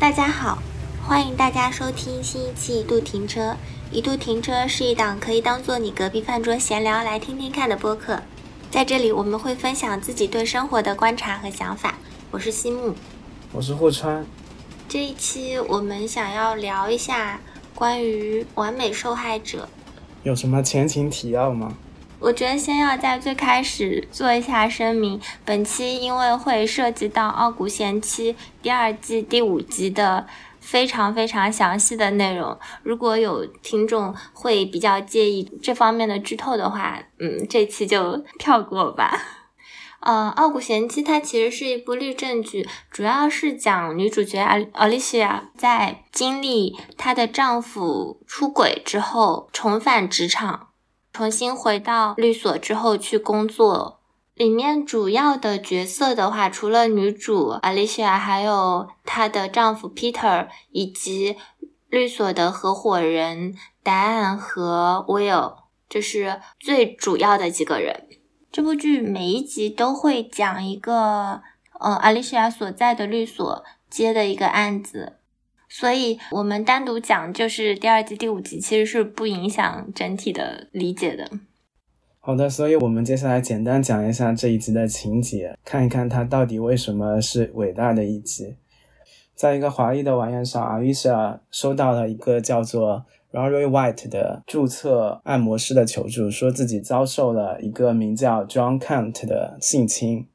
大家好，欢迎大家收听新一期一度停车。一度停车是一档可以当做你隔壁饭桌闲聊来听听看的播客，在这里我们会分享自己对生活的观察和想法。我是西木，我是霍川。这一期我们想要聊一下关于完美受害者，有什么前情提要吗？我觉得先要在最开始做一下声明，本期因为会涉及到《傲骨贤妻》第二季第五集的非常非常详细的内容，如果有听众会比较介意这方面的剧透的话，嗯，这期就跳过吧。呃，《傲骨贤妻》它其实是一部律政剧，主要是讲女主角阿奥莉西亚在经历她的丈夫出轨之后，重返职场。重新回到律所之后去工作，里面主要的角色的话，除了女主 Alicia，还有她的丈夫 Peter，以及律所的合伙人 Diane 和 Will，这是最主要的几个人。这部剧每一集都会讲一个，呃，Alicia 所在的律所接的一个案子。所以，我们单独讲就是第二季第五集，其实是不影响整体的理解的。好的，所以我们接下来简单讲一下这一集的情节，看一看它到底为什么是伟大的一集。在一个华裔的晚宴上，Alicia 收到了一个叫做 Rory White 的注册按摩师的求助，说自己遭受了一个名叫 John Kent 的性侵。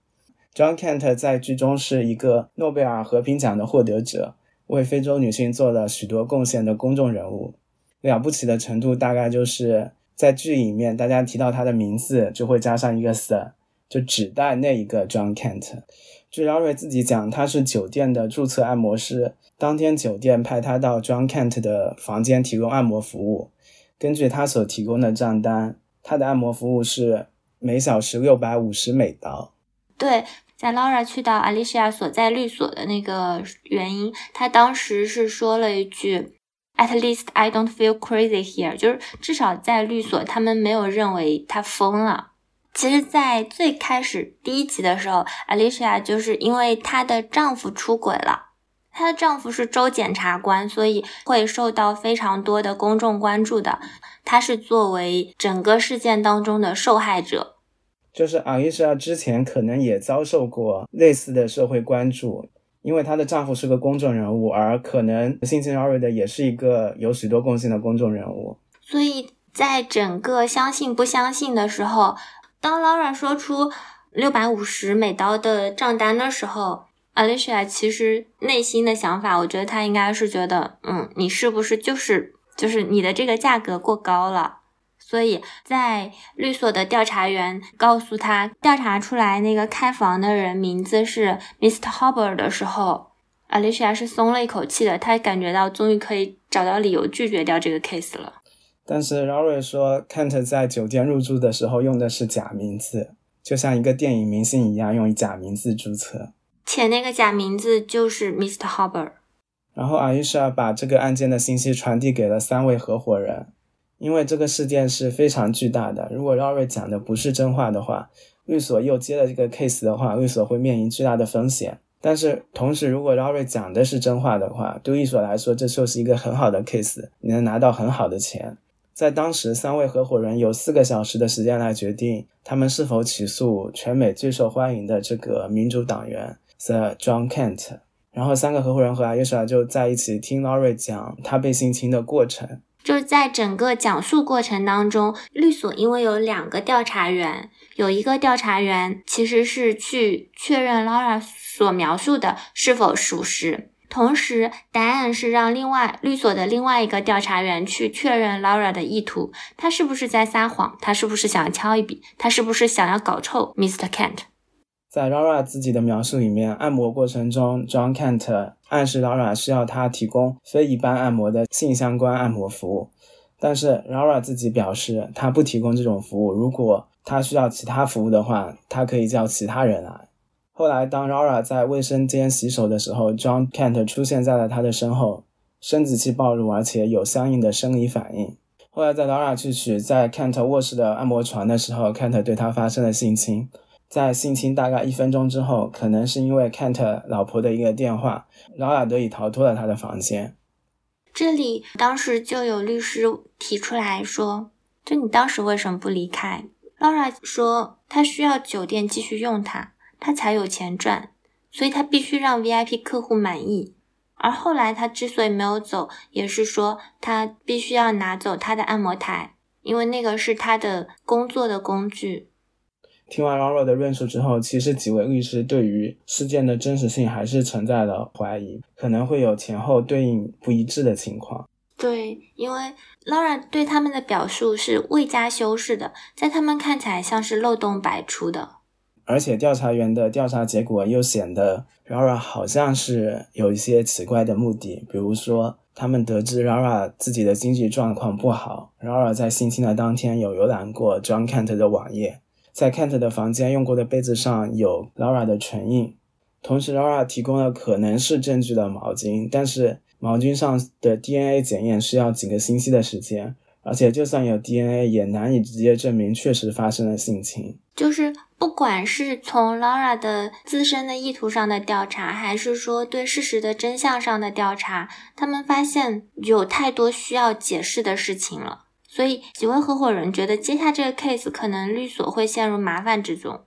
John Kent 在剧中是一个诺贝尔和平奖的获得者。为非洲女性做了许多贡献的公众人物，了不起的程度大概就是在剧里面，大家提到他的名字就会加上一个 Sir，就指代那一个 John Kent。据 Rory 自己讲，他是酒店的注册按摩师，当天酒店派他到 John Kent 的房间提供按摩服务。根据他所提供的账单，他的按摩服务是每小时六百五十美刀。对。在 Laura 去到 Alicia 所在律所的那个原因，她当时是说了一句：“At least I don't feel crazy here。”就是至少在律所，他们没有认为她疯了。其实，在最开始第一集的时候，Alicia 就是因为她的丈夫出轨了，她的丈夫是州检察官，所以会受到非常多的公众关注的。她是作为整个事件当中的受害者。就是阿伊莎之前可能也遭受过类似的社会关注，因为她的丈夫是个公众人物，而可能性侵 Rory 的也是一个有许多贡献的公众人物。所以在整个相信不相信的时候，当老阮说出六百五十美刀的账单的时候，Alicia 其实内心的想法，我觉得她应该是觉得，嗯，你是不是就是就是你的这个价格过高了？所以在律所的调查员告诉他调查出来那个开房的人名字是 Mr. Hobber 的时候，Alicia 是松了一口气的，他感觉到终于可以找到理由拒绝掉这个 case 了。但是 Rory 说，Kent 在酒店入住的时候用的是假名字，就像一个电影明星一样用假名字注册，且那个假名字就是 Mr. Hobber。然后 Alisha 把这个案件的信息传递给了三位合伙人。因为这个事件是非常巨大的，如果 Rory 讲的不是真话的话，律所又接了这个 case 的话，律所会面临巨大的风险。但是同时，如果 Rory 讲的是真话的话，对律所来说，这就是一个很好的 case，你能拿到很好的钱。在当时，三位合伙人有四个小时的时间来决定他们是否起诉全美最受欢迎的这个民主党员 Sir John Kent。然后，三个合伙人和 Aisha 就在一起听 Rory 讲他被性侵的过程。就是在整个讲述过程当中，律所因为有两个调查员，有一个调查员其实是去确认 Laura 所描述的是否属实，同时答案是让另外律所的另外一个调查员去确认 Laura 的意图，他是不是在撒谎，他是不是想要敲一笔，他是不是想要搞臭 Mr. Kent。在 Laura 自己的描述里面，按摩过程中，John Kent 暗示 Laura 需要他提供非一般按摩的性相关按摩服务，但是 Laura 自己表示他不提供这种服务。如果他需要其他服务的话，他可以叫其他人来。后来，当 Laura 在卫生间洗手的时候，John Kent 出现在了他的身后，生殖器暴露，而且有相应的生理反应。后来，在 Laura 去取在 Kent 卧室的按摩床的时候，Kent 对他发生了性侵。在性侵大概一分钟之后，可能是因为 Kent 老婆的一个电话劳拉得以逃脱了他的房间。这里当时就有律师提出来说：“就你当时为什么不离开？”Laura 说：“他需要酒店继续用它，他才有钱赚，所以他必须让 VIP 客户满意。而后来他之所以没有走，也是说他必须要拿走他的按摩台，因为那个是他的工作的工具。”听完 Laura 的论述之后，其实几位律师对于事件的真实性还是存在了怀疑，可能会有前后对应不一致的情况。对，因为 Laura 对他们的表述是未加修饰的，在他们看起来像是漏洞百出的。而且调查员的调查结果又显得 Laura 好像是有一些奇怪的目的，比如说他们得知 Laura 自己的经济状况不好，Laura 在性侵的当天有浏览过 John Kent 的网页。在 Kent 的房间用过的杯子上有 Laura 的唇印，同时 Laura 提供了可能是证据的毛巾，但是毛巾上的 DNA 检验需要几个星期的时间，而且就算有 DNA 也难以直接证明确实发生了性侵。就是不管是从 Laura 的自身的意图上的调查，还是说对事实的真相上的调查，他们发现有太多需要解释的事情了。所以，几位合伙人觉得接下这个 case 可能律所会陷入麻烦之中，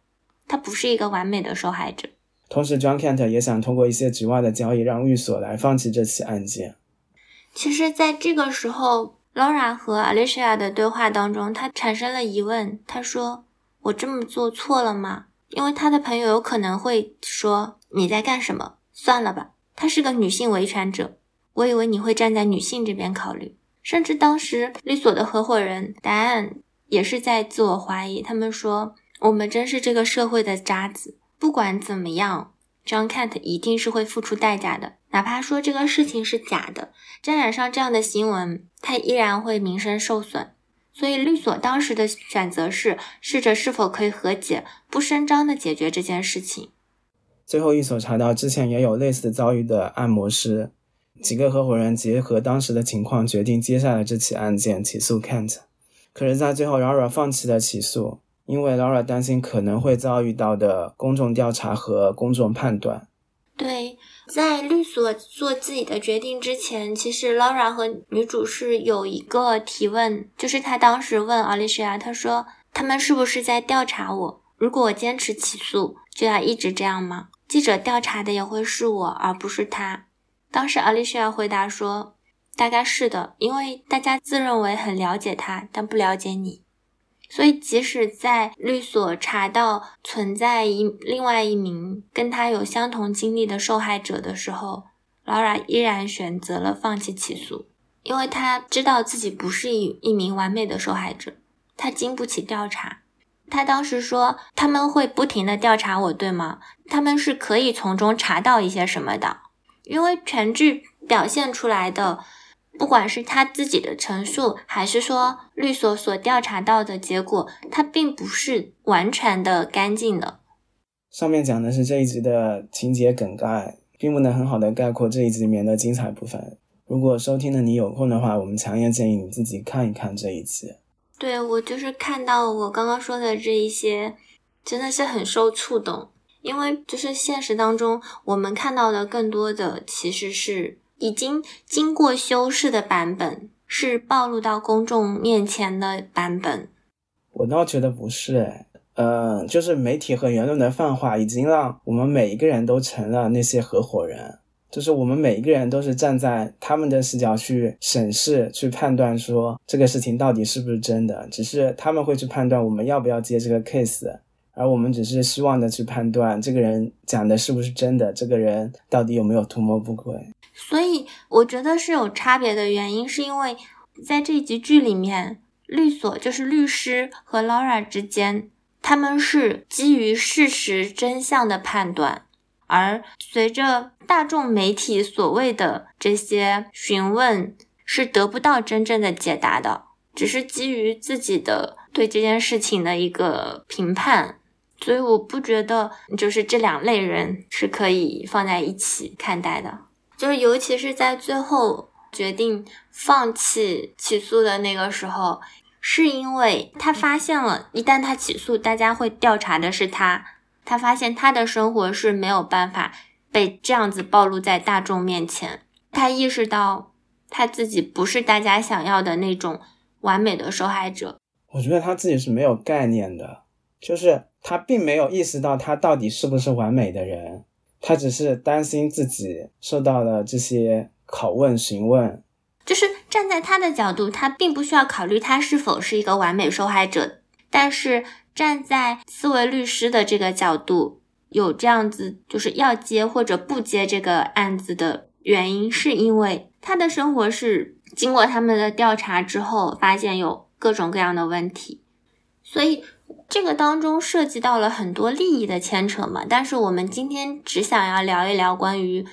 他不是一个完美的受害者。同时，John Kent 也想通过一些局外的交易让律所来放弃这起案件。其实，在这个时候，Laura 和 Alicia 的对话当中，他产生了疑问。他说：“我这么做错了吗？”因为他的朋友有可能会说：“你在干什么？算了吧。”她是个女性维权者，我以为你会站在女性这边考虑。甚至当时律所的合伙人答案也是在自我怀疑。他们说：“我们真是这个社会的渣子。不管怎么样，John Kent 一定是会付出代价的。哪怕说这个事情是假的，沾染上这样的新闻，他依然会名声受损。所以律所当时的选择是试着是否可以和解，不声张的解决这件事情。最后一所查到之前也有类似遭遇的按摩师。几个合伙人结合当时的情况，决定接下来这起案件起诉 Kent。可是，在最后，Laura 放弃了起诉，因为 Laura 担心可能会遭遇到的公众调查和公众判断。对，在律所做自己的决定之前，其实 Laura 和女主是有一个提问，就是她当时问 Alicia，她说：“他们是不是在调查我？如果我坚持起诉，就要一直这样吗？记者调查的也会是我，而不是他。”当时 Alicia 回答说：“大概是的，因为大家自认为很了解他，但不了解你。所以，即使在律所查到存在一另外一名跟他有相同经历的受害者的时候，Laura 依然选择了放弃起诉，因为他知道自己不是一一名完美的受害者，他经不起调查。他当时说：他们会不停的调查我，对吗？他们是可以从中查到一些什么的。”因为全剧表现出来的，不管是他自己的陈述，还是说律所所调查到的结果，它并不是完全的干净的。上面讲的是这一集的情节梗概，并不能很好的概括这一集里面的精彩部分。如果收听的你有空的话，我们强烈建议你自己看一看这一集。对我就是看到我刚刚说的这一些，真的是很受触动。因为就是现实当中，我们看到的更多的其实是已经经过修饰的版本，是暴露到公众面前的版本。我倒觉得不是，呃，就是媒体和言论的泛化，已经让我们每一个人都成了那些合伙人，就是我们每一个人都是站在他们的视角去审视、去判断，说这个事情到底是不是真的。只是他们会去判断我们要不要接这个 case。而我们只是希望的去判断这个人讲的是不是真的，这个人到底有没有图谋不轨。所以我觉得是有差别的原因，是因为在这一集剧里面，律所就是律师和 Laura 之间，他们是基于事实真相的判断，而随着大众媒体所谓的这些询问，是得不到真正的解答的，只是基于自己的对这件事情的一个评判。所以我不觉得，就是这两类人是可以放在一起看待的。就是尤其是在最后决定放弃起诉的那个时候是因为他发现了，一旦他起诉，大家会调查的是他。他发现他的生活是没有办法被这样子暴露在大众面前。他意识到他自己不是大家想要的那种完美的受害者。我觉得他自己是没有概念的，就是他并没有意识到他到底是不是完美的人，他只是担心自己受到了这些拷问、询问。就是站在他的角度，他并不需要考虑他是否是一个完美受害者。但是站在思维律师的这个角度，有这样子就是要接或者不接这个案子的原因，是因为他的生活是经过他们的调查之后，发现有各种各样的问题，所以这个当中涉及到了很多利益的牵扯嘛。但是我们今天只想要聊一聊关于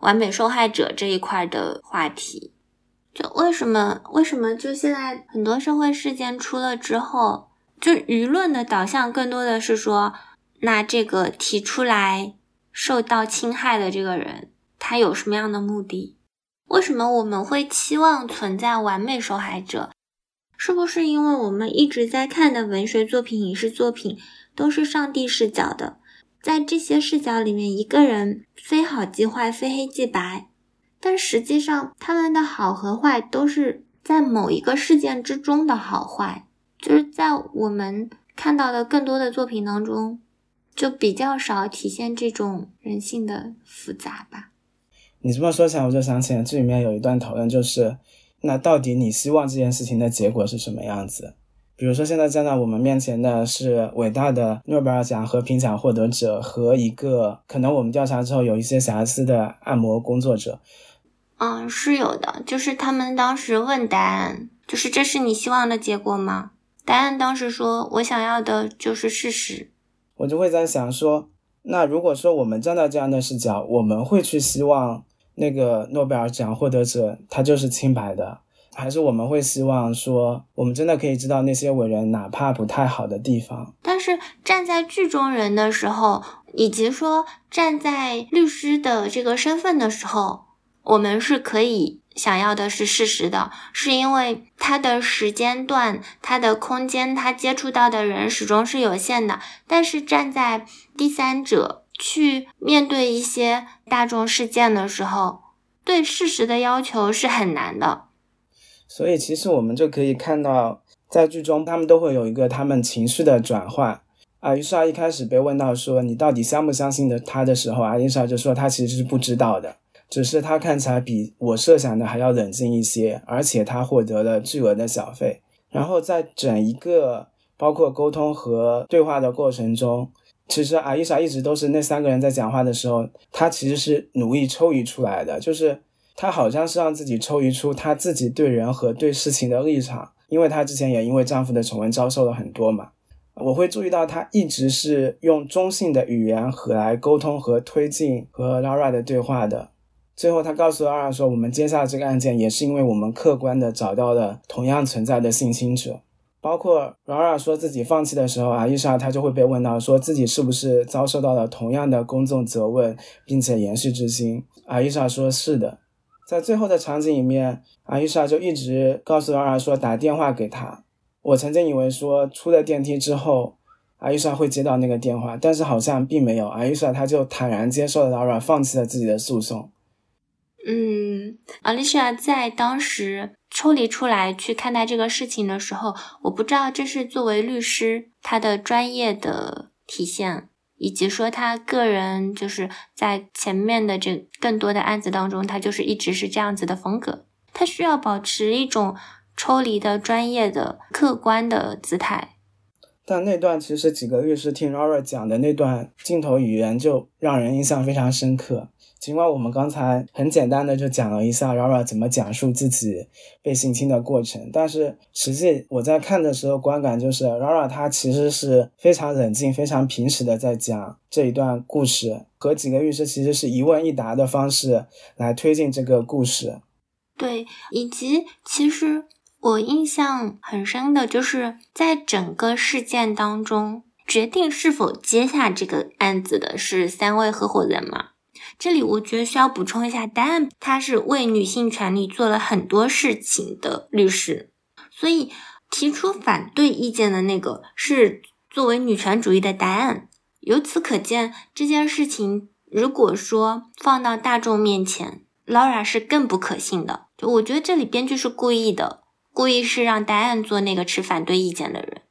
完美受害者这一块的话题。就为什么？为什么？就现在很多社会事件出了之后，就舆论的导向更多的是说，那这个提出来受到侵害的这个人，他有什么样的目的？为什么我们会期望存在完美受害者？是不是因为我们一直在看的文学作品、影视作品都是上帝视角的，在这些视角里面，一个人非好即坏，非黑即白。但实际上，他们的好和坏都是在某一个事件之中的好坏，就是在我们看到的更多的作品当中，就比较少体现这种人性的复杂吧。你这么说起来，我就想起来这里面有一段讨论，就是那到底你希望这件事情的结果是什么样子？比如说，现在站在我们面前的是伟大的诺贝尔奖和平奖获得者和一个可能我们调查之后有一些瑕疵的按摩工作者。嗯，是有的，就是他们当时问答案，就是这是你希望的结果吗？答案当时说我想要的就是事实。我就会在想说，那如果说我们站在这样的视角，我们会去希望那个诺贝尔奖获得者他就是清白的，还是我们会希望说，我们真的可以知道那些伟人哪怕不太好的地方？但是站在剧中人的时候，以及说站在律师的这个身份的时候。我们是可以想要的是事实的，是因为他的时间段、他的空间、他接触到的人始终是有限的。但是站在第三者去面对一些大众事件的时候，对事实的要求是很难的。所以，其实我们就可以看到，在剧中他们都会有一个他们情绪的转换。阿丽莎一开始被问到说你到底相不相信的他的时候，阿伊莎就说他其实是不知道的。只是他看起来比我设想的还要冷静一些，而且他获得了巨额的小费。然后在整一个包括沟通和对话的过程中，其实阿伊莎一直都是那三个人在讲话的时候，他其实是努力抽离出来的，就是他好像是让自己抽离出他自己对人和对事情的立场，因为她之前也因为丈夫的丑闻遭受了很多嘛。我会注意到她一直是用中性的语言和来沟通和推进和 Lara 的对话的。最后，她告诉阿尔说：“我们接下来这个案件，也是因为我们客观的找到了同样存在的性侵者。包括劳尔说自己放弃的时候，阿伊莎他就会被问到，说自己是不是遭受到了同样的公众责问，并且延续至今。阿伊莎说是的。在最后的场景里面，阿伊莎就一直告诉劳尔说打电话给他。我曾经以为说出了电梯之后，阿伊莎会接到那个电话，但是好像并没有。阿伊莎他就坦然接受了劳尔，放弃了自己的诉讼。”嗯，Alicia 在当时抽离出来去看待这个事情的时候，我不知道这是作为律师他的专业的体现，以及说他个人就是在前面的这更多的案子当中，他就是一直是这样子的风格，他需要保持一种抽离的专业的客观的姿态。但那段其实几个律师听 Laura 讲的那段镜头语言，就让人印象非常深刻。尽管我们刚才很简单的就讲了一下 Rara 怎么讲述自己被性侵的过程，但是实际我在看的时候观感就是 Rara 他其实是非常冷静、非常平实的在讲这一段故事，和几个律师其实是一问一答的方式来推进这个故事。对，以及其实我印象很深的就是在整个事件当中，决定是否接下这个案子的是三位合伙人嘛？这里我觉得需要补充一下，答案他是为女性权利做了很多事情的律师，所以提出反对意见的那个是作为女权主义的答案。由此可见，这件事情如果说放到大众面前，Laura 是更不可信的。就我觉得这里编剧是故意的，故意是让答案做那个持反对意见的人。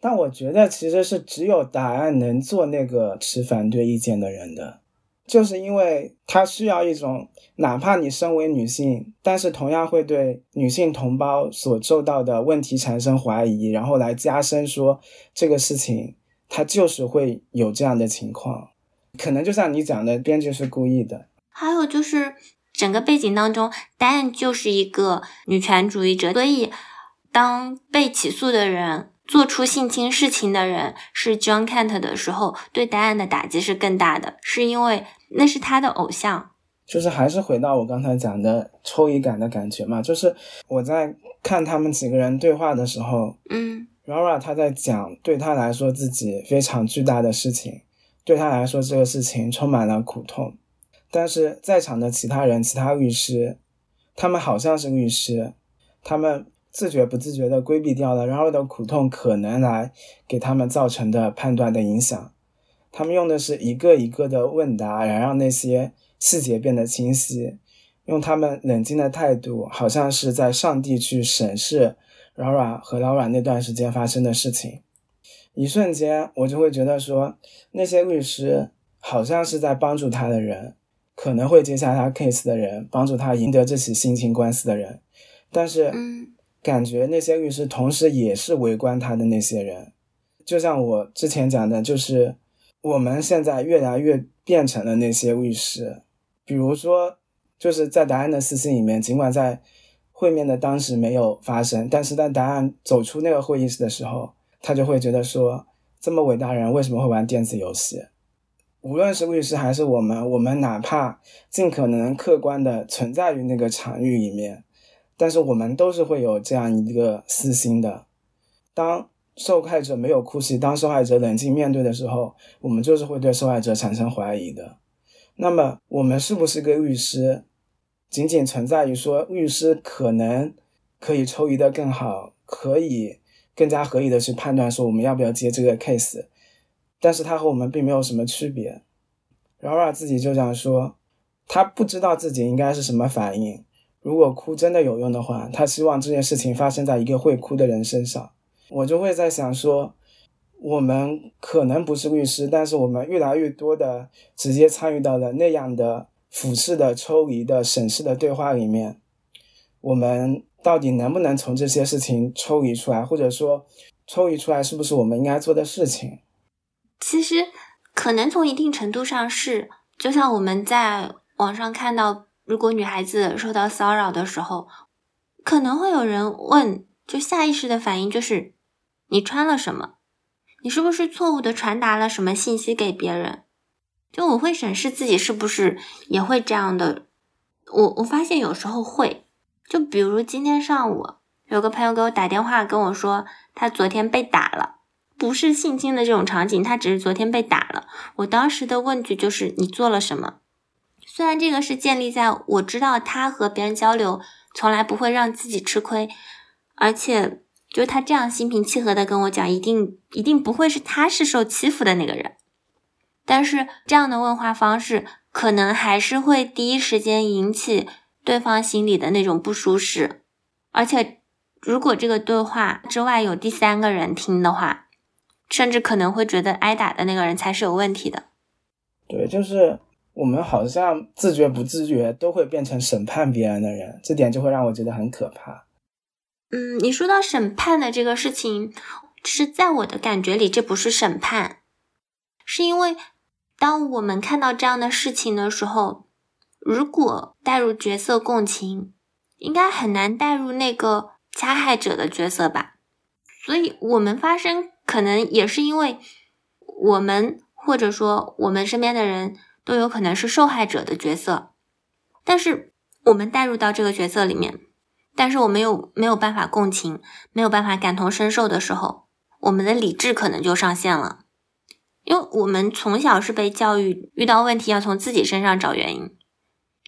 但我觉得其实是只有答案能做那个持反对意见的人的，就是因为他需要一种，哪怕你身为女性，但是同样会对女性同胞所受到的问题产生怀疑，然后来加深说这个事情，他就是会有这样的情况，可能就像你讲的，编剧是故意的。还有就是整个背景当中，答案就是一个女权主义者，所以当被起诉的人。做出性侵事情的人是 John Kent 的时候，对答案的打击是更大的，是因为那是他的偶像。就是还是回到我刚才讲的抽离感的感觉嘛，就是我在看他们几个人对话的时候，嗯，Rara 他在讲对他来说自己非常巨大的事情，对他来说这个事情充满了苦痛，但是在场的其他人，其他律师，他们好像是律师，他们。自觉不自觉地规避掉了然后的苦痛可能来给他们造成的判断的影响。他们用的是一个一个的问答，来让那些细节变得清晰。用他们冷静的态度，好像是在上帝去审视劳拉和劳软那段时间发生的事情。一瞬间，我就会觉得说，那些律师好像是在帮助他的人，可能会接下他 case 的人，帮助他赢得这起性侵官司的人。但是，感觉那些律师同时也是围观他的那些人，就像我之前讲的，就是我们现在越来越变成了那些律师。比如说，就是在答案的私信里面，尽管在会面的当时没有发生，但是在答案走出那个会议室的时候，他就会觉得说，这么伟大人为什么会玩电子游戏？无论是律师还是我们，我们哪怕尽可能客观的存在于那个场域里面。但是我们都是会有这样一个私心的，当受害者没有哭泣，当受害者冷静面对的时候，我们就是会对受害者产生怀疑的。那么，我们是不是个律师，仅仅存在于说律师可能可以抽离的更好，可以更加合理的去判断说我们要不要接这个 case，但是他和我们并没有什么区别。饶尔自己就这样说，他不知道自己应该是什么反应。如果哭真的有用的话，他希望这件事情发生在一个会哭的人身上。我就会在想说，我们可能不是律师，但是我们越来越多的直接参与到了那样的俯视的、抽离的、审视的对话里面。我们到底能不能从这些事情抽离出来，或者说抽离出来是不是我们应该做的事情？其实可能从一定程度上是，就像我们在网上看到。如果女孩子受到骚扰的时候，可能会有人问，就下意识的反应就是你穿了什么？你是不是错误的传达了什么信息给别人？就我会审视自己是不是也会这样的。我我发现有时候会，就比如今天上午有个朋友给我打电话跟我说，他昨天被打了，不是性侵的这种场景，他只是昨天被打了。我当时的问句就是你做了什么？虽然这个是建立在我知道他和别人交流从来不会让自己吃亏，而且就他这样心平气和的跟我讲，一定一定不会是他是受欺负的那个人。但是这样的问话方式，可能还是会第一时间引起对方心里的那种不舒适。而且如果这个对话之外有第三个人听的话，甚至可能会觉得挨打的那个人才是有问题的。对，就是。我们好像自觉不自觉都会变成审判别人的人，这点就会让我觉得很可怕。嗯，你说到审判的这个事情，是在我的感觉里，这不是审判，是因为当我们看到这样的事情的时候，如果带入角色共情，应该很难带入那个加害者的角色吧？所以我们发生可能也是因为我们或者说我们身边的人。都有可能是受害者的角色，但是我们带入到这个角色里面，但是我们又没有办法共情，没有办法感同身受的时候，我们的理智可能就上线了，因为我们从小是被教育，遇到问题要从自己身上找原因，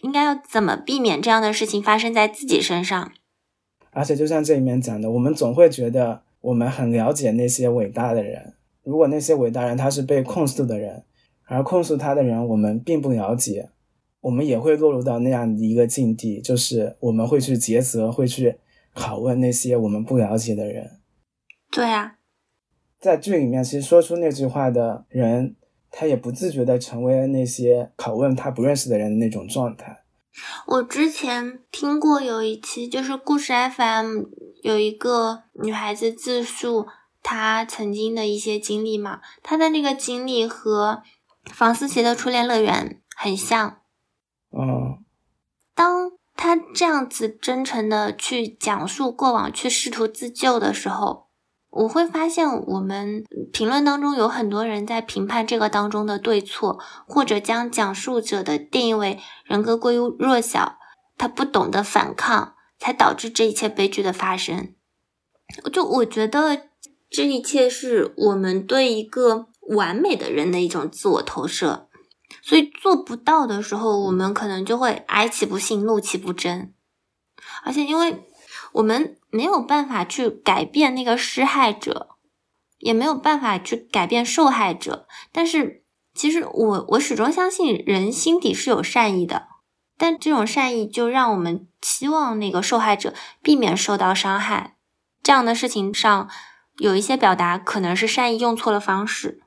应该要怎么避免这样的事情发生在自己身上？而且就像这里面讲的，我们总会觉得我们很了解那些伟大的人。如果那些伟大人他是被控诉的人，而控诉他的人我们并不了解，我们也会落入到那样的一个境地，就是我们会去诘责，会去拷问那些我们不了解的人。对啊，在剧里面，其实说出那句话的人，他也不自觉的成为了那些拷问他不认识的人的那种状态。我之前听过有一期，就是故事 FM 有一个女孩子自述。她曾经的一些经历嘛，她的那个经历和房思琪的初恋乐园很像。嗯，当他这样子真诚的去讲述过往，去试图自救的时候，我会发现我们评论当中有很多人在评判这个当中的对错，或者将讲述者的定义为人格过于弱小，他不懂得反抗，才导致这一切悲剧的发生。就我觉得。这一切是我们对一个完美的人的一种自我投射，所以做不到的时候，我们可能就会哀其不幸，怒其不争。而且，因为我们没有办法去改变那个施害者，也没有办法去改变受害者。但是，其实我我始终相信人心底是有善意的，但这种善意就让我们期望那个受害者避免受到伤害。这样的事情上。有一些表达可能是善意用错了方式，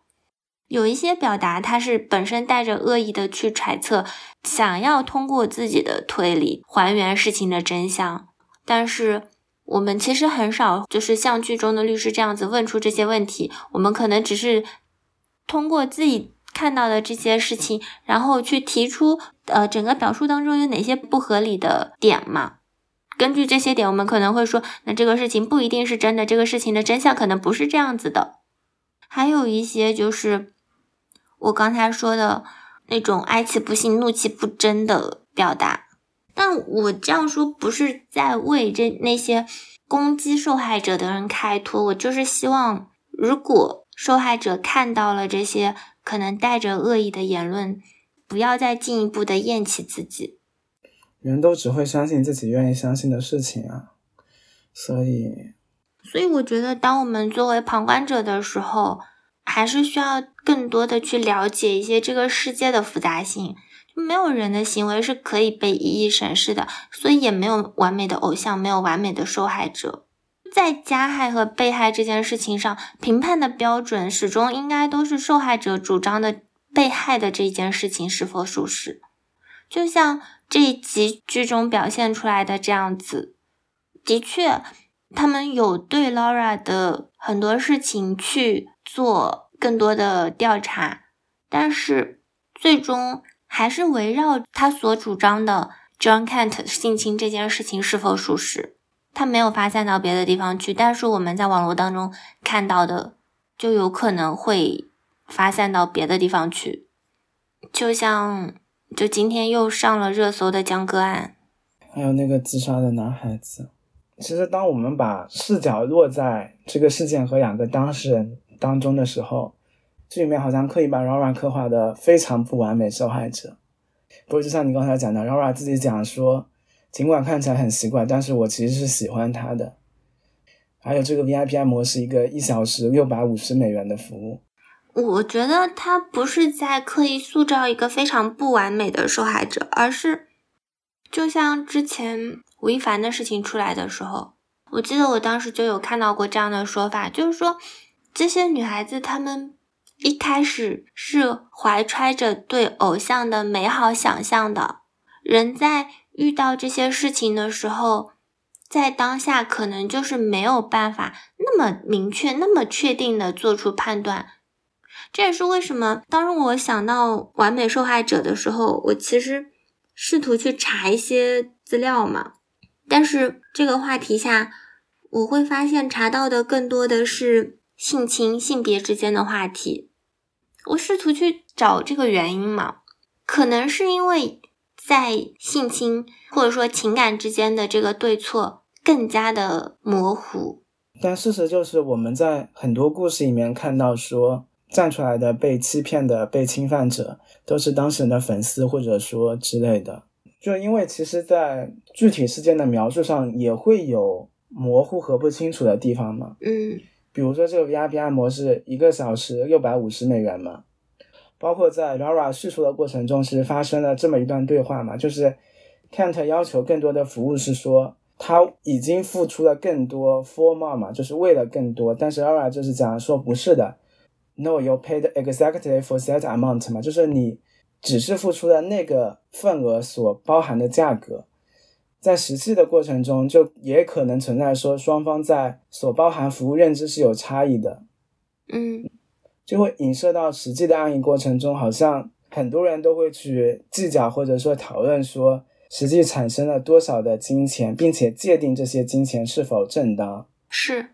有一些表达它是本身带着恶意的去揣测，想要通过自己的推理还原事情的真相。但是我们其实很少就是像剧中的律师这样子问出这些问题，我们可能只是通过自己看到的这些事情，然后去提出呃整个表述当中有哪些不合理的点嘛。根据这些点，我们可能会说，那这个事情不一定是真的，这个事情的真相可能不是这样子的。还有一些就是我刚才说的那种哀其不幸，怒其不争的表达。但我这样说不是在为这那些攻击受害者的人开脱，我就是希望，如果受害者看到了这些可能带着恶意的言论，不要再进一步的厌弃自己。人都只会相信自己愿意相信的事情啊，所以，所以我觉得，当我们作为旁观者的时候，还是需要更多的去了解一些这个世界的复杂性。没有人的行为是可以被一一审视的，所以也没有完美的偶像，没有完美的受害者。在加害和被害这件事情上，评判的标准始终应该都是受害者主张的被害的这件事情是否属实。就像这一集剧中表现出来的这样子，的确，他们有对 Laura 的很多事情去做更多的调查，但是最终还是围绕他所主张的 John Kent 性侵这件事情是否属实，他没有发散到别的地方去，但是我们在网络当中看到的就有可能会发散到别的地方去，就像。就今天又上了热搜的江歌案，还有那个自杀的男孩子。其实，当我们把视角落在这个事件和两个当事人当中的时候，这里面好像刻意把 Rara 刻画的非常不完美受害者。不过，就像你刚才讲的，Rara 自己讲说，尽管看起来很奇怪，但是我其实是喜欢他的。还有这个 VIP 按摩是一个一小时六百五十美元的服务。我觉得他不是在刻意塑造一个非常不完美的受害者，而是就像之前吴亦凡的事情出来的时候，我记得我当时就有看到过这样的说法，就是说这些女孩子她们一开始是怀揣着对偶像的美好想象的，人在遇到这些事情的时候，在当下可能就是没有办法那么明确、那么确定的做出判断。这也是为什么，当我想到完美受害者的时候，我其实试图去查一些资料嘛。但是这个话题下，我会发现查到的更多的是性侵、性别之间的话题。我试图去找这个原因嘛，可能是因为在性侵或者说情感之间的这个对错更加的模糊。但事实就是，我们在很多故事里面看到说。站出来的被欺骗的被侵犯者都是当事人的粉丝，或者说之类的。就因为其实，在具体事件的描述上，也会有模糊和不清楚的地方嘛。嗯比如说这个 VIP 按摩是一个小时六百五十美元嘛，包括在 Laura 叙述的过程中，其实发生了这么一段对话嘛，就是 Kent 要求更多的服务是说他已经付出了更多 for more 嘛，就是为了更多，但是 Laura 就是讲说不是的，No you paid exactly for that amount 嘛，就是你只是付出了那个份额所包含的价格。在实际的过程中，就也可能存在说双方在所包含服务认知是有差异的，嗯就会影射到实际的案例过程中，好像很多人都会去计较或者说讨论说实际产生了多少的金钱，并且界定这些金钱是否正当。是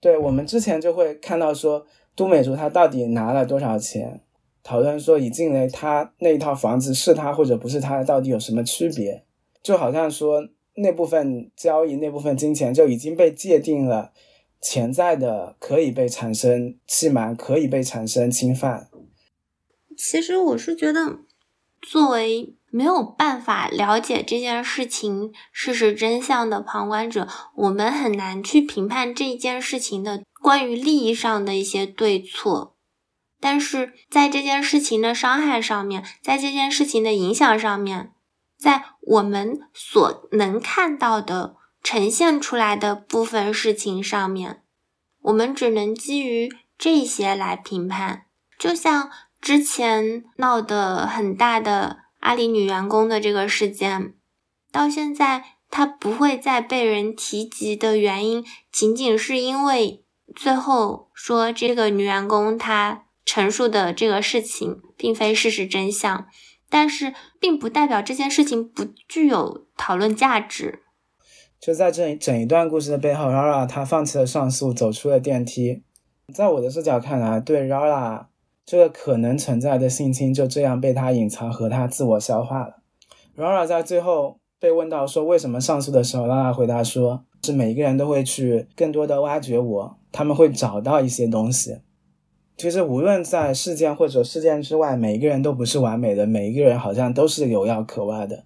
对我们之前就会看到说都美竹她到底拿了多少钱，讨论说以静蕾她那一套房子是她或者不是她的，到底有什么区别？就好像说那部分交易那部分金钱就已经被界定了潜在的可以被产生欺瞒，可以被产生侵犯。其实我是觉得，作为没有办法了解这件事情事实真相的旁观者，我们很难去评判这件事情的关于利益上的一些对错。但是在这件事情的伤害上面，在这件事情的影响上面，在我们所能看到的呈现出来的部分事情上面，我们只能基于这些来评判。就像之前闹得很大的阿里女员工的这个事件，到现在它不会再被人提及的原因，仅仅是因为最后说这个女员工她陈述的这个事情并非事实真相，但是并不代表这件事情不具有讨论价值。就在这整一段故事的背后，Rara 她放弃了上诉，走出了电梯。在我的视角看来，对 Rara 这个可能存在的性侵就这样被他隐藏和他自我消化了。Rara 在最后被问到说为什么上诉的时候，Rara 回答说是每一个人都会去更多的挖掘我，他们会找到一些东西。其实无论在事件或者事件之外，每一个人都不是完美的，每一个人好像都是有要可挖的。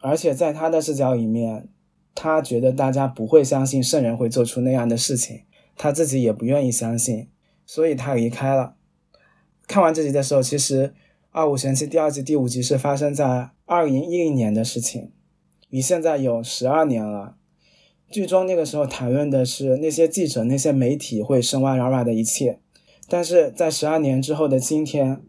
而且在他的视角里面，他觉得大家不会相信圣人会做出那样的事情，他自己也不愿意相信，所以他离开了。看完这集的时候，其实《二五神器》第二季第五集是发生在二零一零年的事情，离现在有十二年了。剧中那个时候谈论的是那些记者、那些媒体会深挖 Rara 的一切，但是在十二年之后的今天，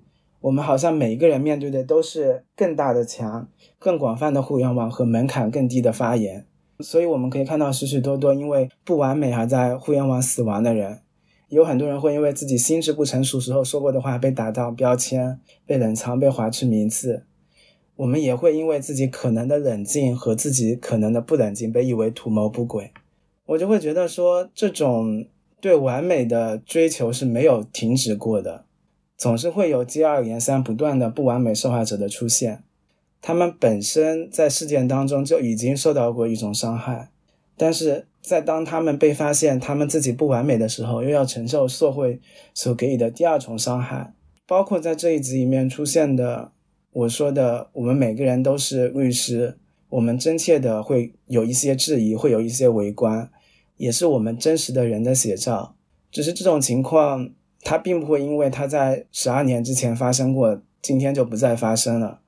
我们好像每一个人面对的都是更大的墙、更广泛的互联网和门槛更低的发言。所以我们可以看到许许多多因为不完美而在互联网死亡的人，有很多人会因为自己心智不成熟时候说过的话被打到标签、被冷藏、被划去名字。我们也会因为自己可能的冷静和自己可能的不冷静被以为图谋不轨。我就会觉得说，这种对完美的追求是没有停止过的，总是会有接二连三不断的不完美受害者的出现。他们本身在事件当中就已经受到过一种伤害，但是在当他们被发现他们自己不完美的时候，又要承受社会所给予的第二重伤害。包括在这一集里面出现的，我说的，我们每个人都是律师，我们真切的会有一些质疑，会有一些围观，也是我们真实的人的写照。只是这种情况，它并不会因为它在十二年之前发生过，今天就不再发生了。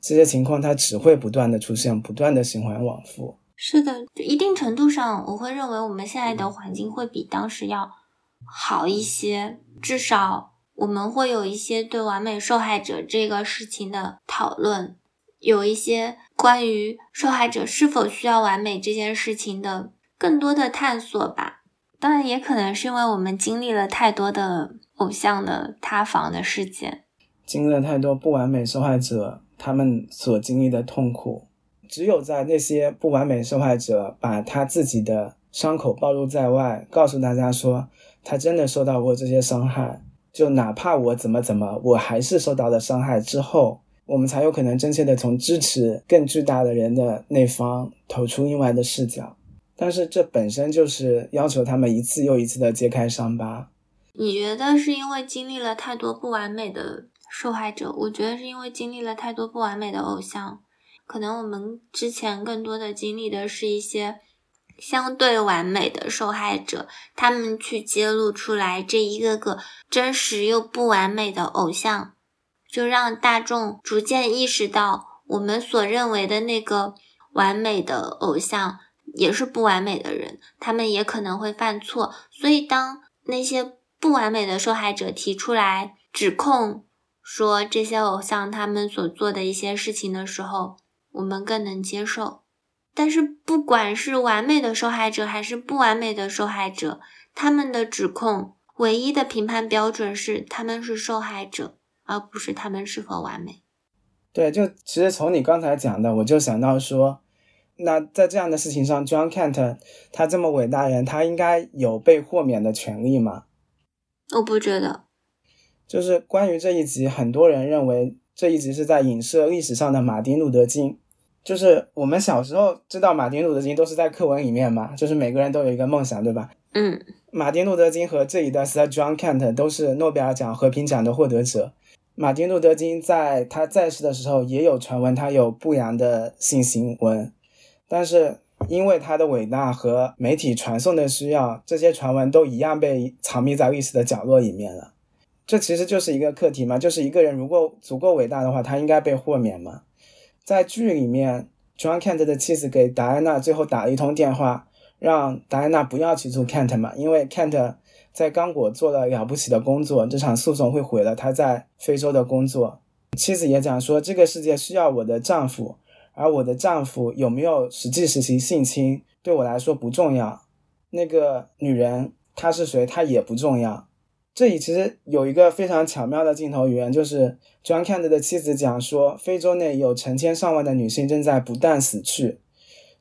这些情况它只会不断的出现，不断的循环往复。是的，就一定程度上，我会认为我们现在的环境会比当时要好一些，至少我们会有一些对完美受害者这个事情的讨论，有一些关于受害者是否需要完美这件事情的更多的探索吧。当然，也可能是因为我们经历了太多的偶像的塌房的事件，经历了太多不完美受害者他们所经历的痛苦。只有在那些不完美受害者把他自己的伤口暴露在外，告诉大家说他真的受到过这些伤害，就哪怕我怎么怎么，我还是受到了伤害之后，我们才有可能真切的从支持更巨大的人的那方投出另外的视角。但是这本身就是要求他们一次又一次的揭开伤疤。你觉得是因为经历了太多不完美的受害者？我觉得是因为经历了太多不完美的偶像。可能我们之前更多的经历的是一些相对完美的受害者，他们去揭露出来这一个个真实又不完美的偶像，就让大众逐渐意识到，我们所认为的那个完美的偶像也是不完美的人，他们也可能会犯错。所以，当那些不完美的受害者提出来指控，说这些偶像他们所做的一些事情的时候，我们更能接受。但是，不管是完美的受害者还是不完美的受害者，他们的指控唯一的评判标准是他们是受害者，而不是他们是否完美。对，就其实从你刚才讲的，我就想到说，那在这样的事情上，John Kent 他这么伟大人，他应该有被豁免的权利吗？我不觉得。就是关于这一集，很多人认为这一集是在影射历史上的马丁路德金。就是我们小时候知道马丁路德金都是在课文里面嘛，就是每个人都有一个梦想，对吧？嗯，马丁路德金和这一代 Sir John Kent 都是诺贝尔奖和平奖的获得者。马丁路德金在他在世的时候也有传闻他有不良的性行为，但是因为他的伟大和媒体传送的需要，这些传闻都一样被藏匿在历史的角落里面了。这其实就是一个课题嘛，就是一个人如果足够伟大的话，他应该被豁免嘛。在剧里面，John Kent 的妻子给达安娜最后打了一通电话，让达安娜不要起诉 Kent 嘛，因为 Kent 在刚果做了了不起的工作，这场诉讼会毁了他在非洲的工作。妻子也讲说，这个世界需要我的丈夫，而我的丈夫有没有实际实行性侵，对我来说不重要。那个女人她是谁，她也不重要。这里其实有一个非常巧妙的镜头语言，就是 John Kent 的妻子讲说，非洲内有成千上万的女性正在不断死去。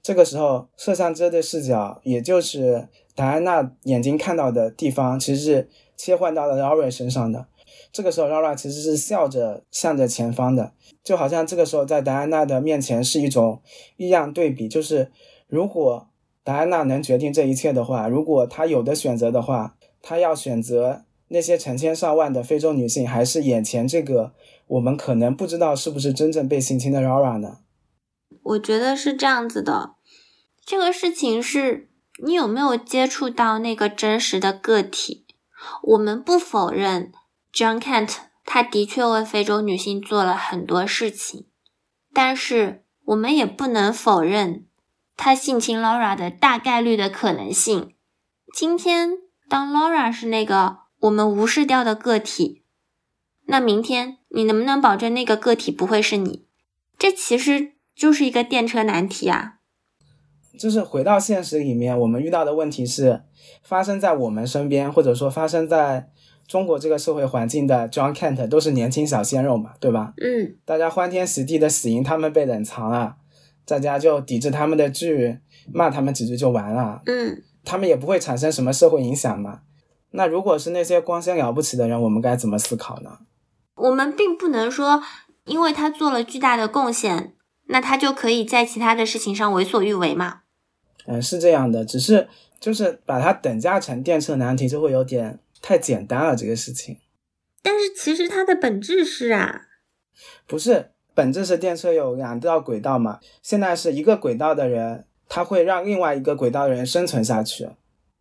这个时候，摄像机的视角，也就是达安娜眼睛看到的地方，其实是切换到了 Laura 身上的。这个时候，Laura 其实是笑着向着前方的，就好像这个时候在戴安娜的面前是一种异样对比，就是如果戴安娜能决定这一切的话，如果她有的选择的话，她要选择。那些成千上万的非洲女性，还是眼前这个我们可能不知道是不是真正被性侵的 Rara 呢？我觉得是这样子的，这个事情是你有没有接触到那个真实的个体？我们不否认 John Kent 他的确为非洲女性做了很多事情，但是我们也不能否认他性侵 Laura 的大概率的可能性。今天当 Laura 是那个。我们无视掉的个体，那明天你能不能保证那个个体不会是你？这其实就是一个电车难题啊！就是回到现实里面，我们遇到的问题是发生在我们身边，或者说发生在中国这个社会环境的 John Kent 都是年轻小鲜肉嘛，对吧？嗯，大家欢天喜地的死因他们被冷藏了，大家就抵制他们的剧，骂他们几句就完了。嗯，他们也不会产生什么社会影响嘛。那如果是那些光鲜了不起的人，我们该怎么思考呢？我们并不能说，因为他做了巨大的贡献，那他就可以在其他的事情上为所欲为嘛？嗯，是这样的，只是就是把它等价成电车难题，就会有点太简单了这个事情。但是其实它的本质是啊，不是本质是电车有两道轨道嘛？现在是一个轨道的人，他会让另外一个轨道的人生存下去。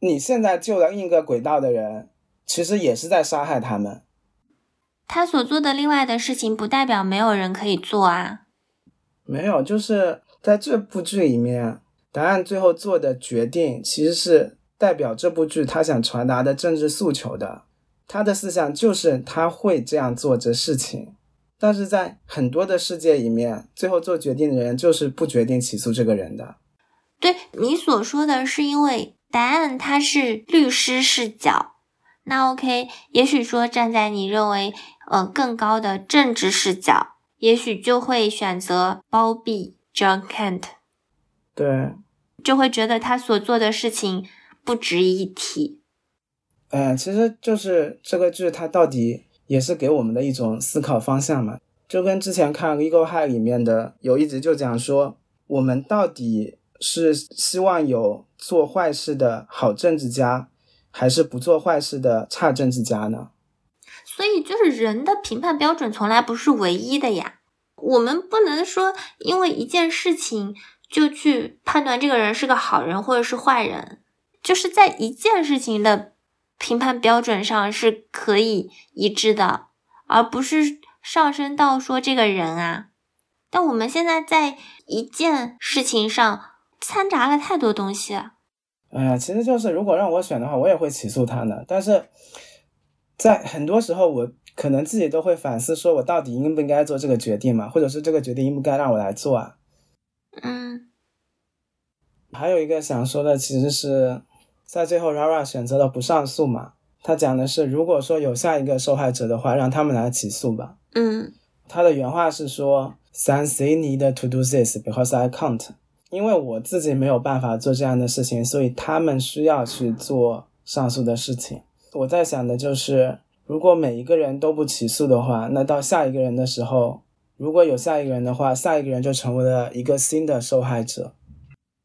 你现在救了另一个轨道的人，其实也是在杀害他们。他所做的另外的事情，不代表没有人可以做啊。没有，就是在这部剧里面，答案最后做的决定，其实是代表这部剧他想传达的政治诉求的。他的思想就是他会这样做这事情，但是在很多的世界里面，最后做决定的人就是不决定起诉这个人的。对你所说的是因为。答案他是律师视角，那 OK，也许说站在你认为呃更高的政治视角，也许就会选择包庇 John Kent，对，就会觉得他所做的事情不值一提。嗯，其实就是这个剧它到底也是给我们的一种思考方向嘛，就跟之前看《Legal High》里面的有一集就讲说，我们到底是希望有。做坏事的好政治家，还是不做坏事的差政治家呢？所以，就是人的评判标准从来不是唯一的呀。我们不能说，因为一件事情就去判断这个人是个好人或者是坏人，就是在一件事情的评判标准上是可以一致的，而不是上升到说这个人啊。但我们现在在一件事情上掺杂了太多东西。哎呀，其实就是如果让我选的话，我也会起诉他的。但是在很多时候，我可能自己都会反思，说我到底应不应该做这个决定嘛，或者是这个决定应不该让我来做啊？嗯。还有一个想说的，其实是在最后，Rara 选择了不上诉嘛。他讲的是，如果说有下一个受害者的话，让他们来起诉吧。嗯。他的原话是说：“Since they need to do this because I can't。”因为我自己没有办法做这样的事情，所以他们需要去做上诉的事情。我在想的就是，如果每一个人都不起诉的话，那到下一个人的时候，如果有下一个人的话，下一个人就成为了一个新的受害者。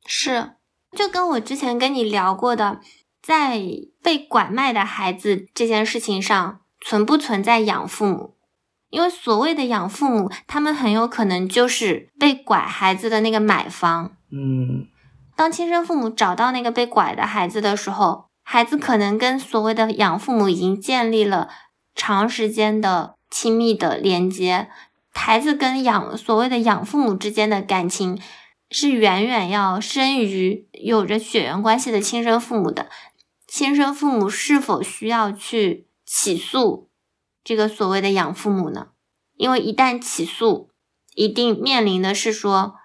是，就跟我之前跟你聊过的，在被拐卖的孩子这件事情上，存不存在养父母？因为所谓的养父母，他们很有可能就是被拐孩子的那个买方。嗯，当亲生父母找到那个被拐的孩子的时候，孩子可能跟所谓的养父母已经建立了长时间的亲密的连接。孩子跟养所谓的养父母之间的感情是远远要深于有着血缘关系的亲生父母的。亲生父母是否需要去起诉？这个所谓的养父母呢？因为一旦起诉，一定面临的是说，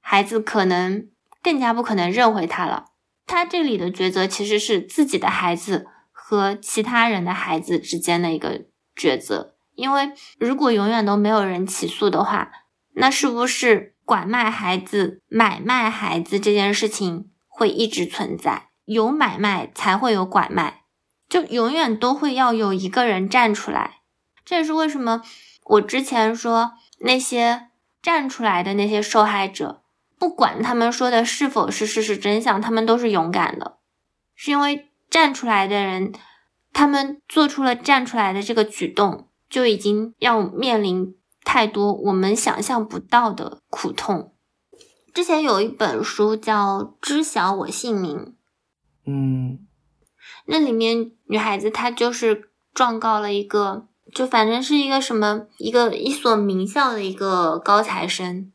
孩子可能更加不可能认回他了。他这里的抉择其实是自己的孩子和其他人的孩子之间的一个抉择。因为如果永远都没有人起诉的话，那是不是拐卖孩子、买卖孩子这件事情会一直存在？有买卖才会有拐卖，就永远都会要有一个人站出来。这也是为什么我之前说那些站出来的那些受害者，不管他们说的是否是事实真相，他们都是勇敢的，是因为站出来的人，他们做出了站出来的这个举动，就已经要面临太多我们想象不到的苦痛。之前有一本书叫《知晓我姓名》，嗯，那里面女孩子她就是状告了一个。就反正是一个什么一个一所名校的一个高材生，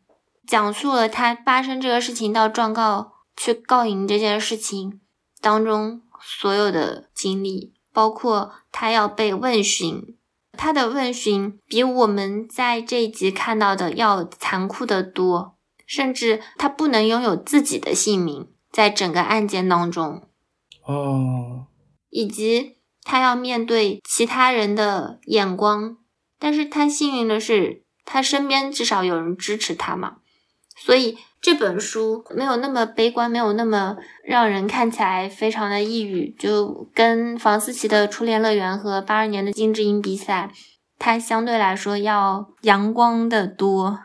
讲述了他发生这个事情到状告去告赢这件事情当中所有的经历，包括他要被问询，他的问询比我们在这一集看到的要残酷的多，甚至他不能拥有自己的姓名，在整个案件当中，哦，以及。他要面对其他人的眼光，但是他幸运的是，他身边至少有人支持他嘛。所以这本书没有那么悲观，没有那么让人看起来非常的抑郁。就跟房思琪的《初恋乐园》和八二年的金智英比起来，它相对来说要阳光的多。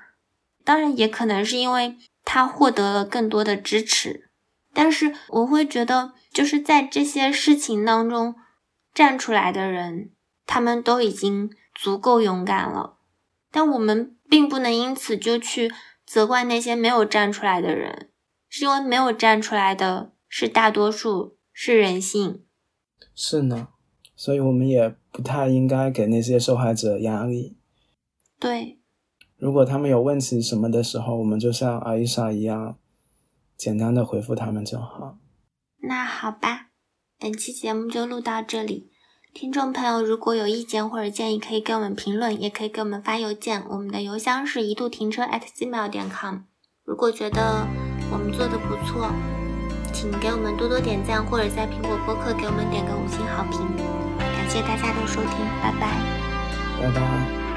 当然，也可能是因为他获得了更多的支持。但是我会觉得，就是在这些事情当中。站出来的人，他们都已经足够勇敢了，但我们并不能因此就去责怪那些没有站出来的人，是因为没有站出来的是大多数，是人性。是呢，所以我们也不太应该给那些受害者压力。对，如果他们有问题什么的时候，我们就像阿伊莎一样，简单的回复他们就好。那好吧。本期节目就录到这里，听众朋友如果有意见或者建议，可以给我们评论，也可以给我们发邮件，我们的邮箱是一度停车 at gmail 点 com。如果觉得我们做的不错，请给我们多多点赞，或者在苹果播客给我们点个五星好评。感谢大家的收听，拜拜，拜拜。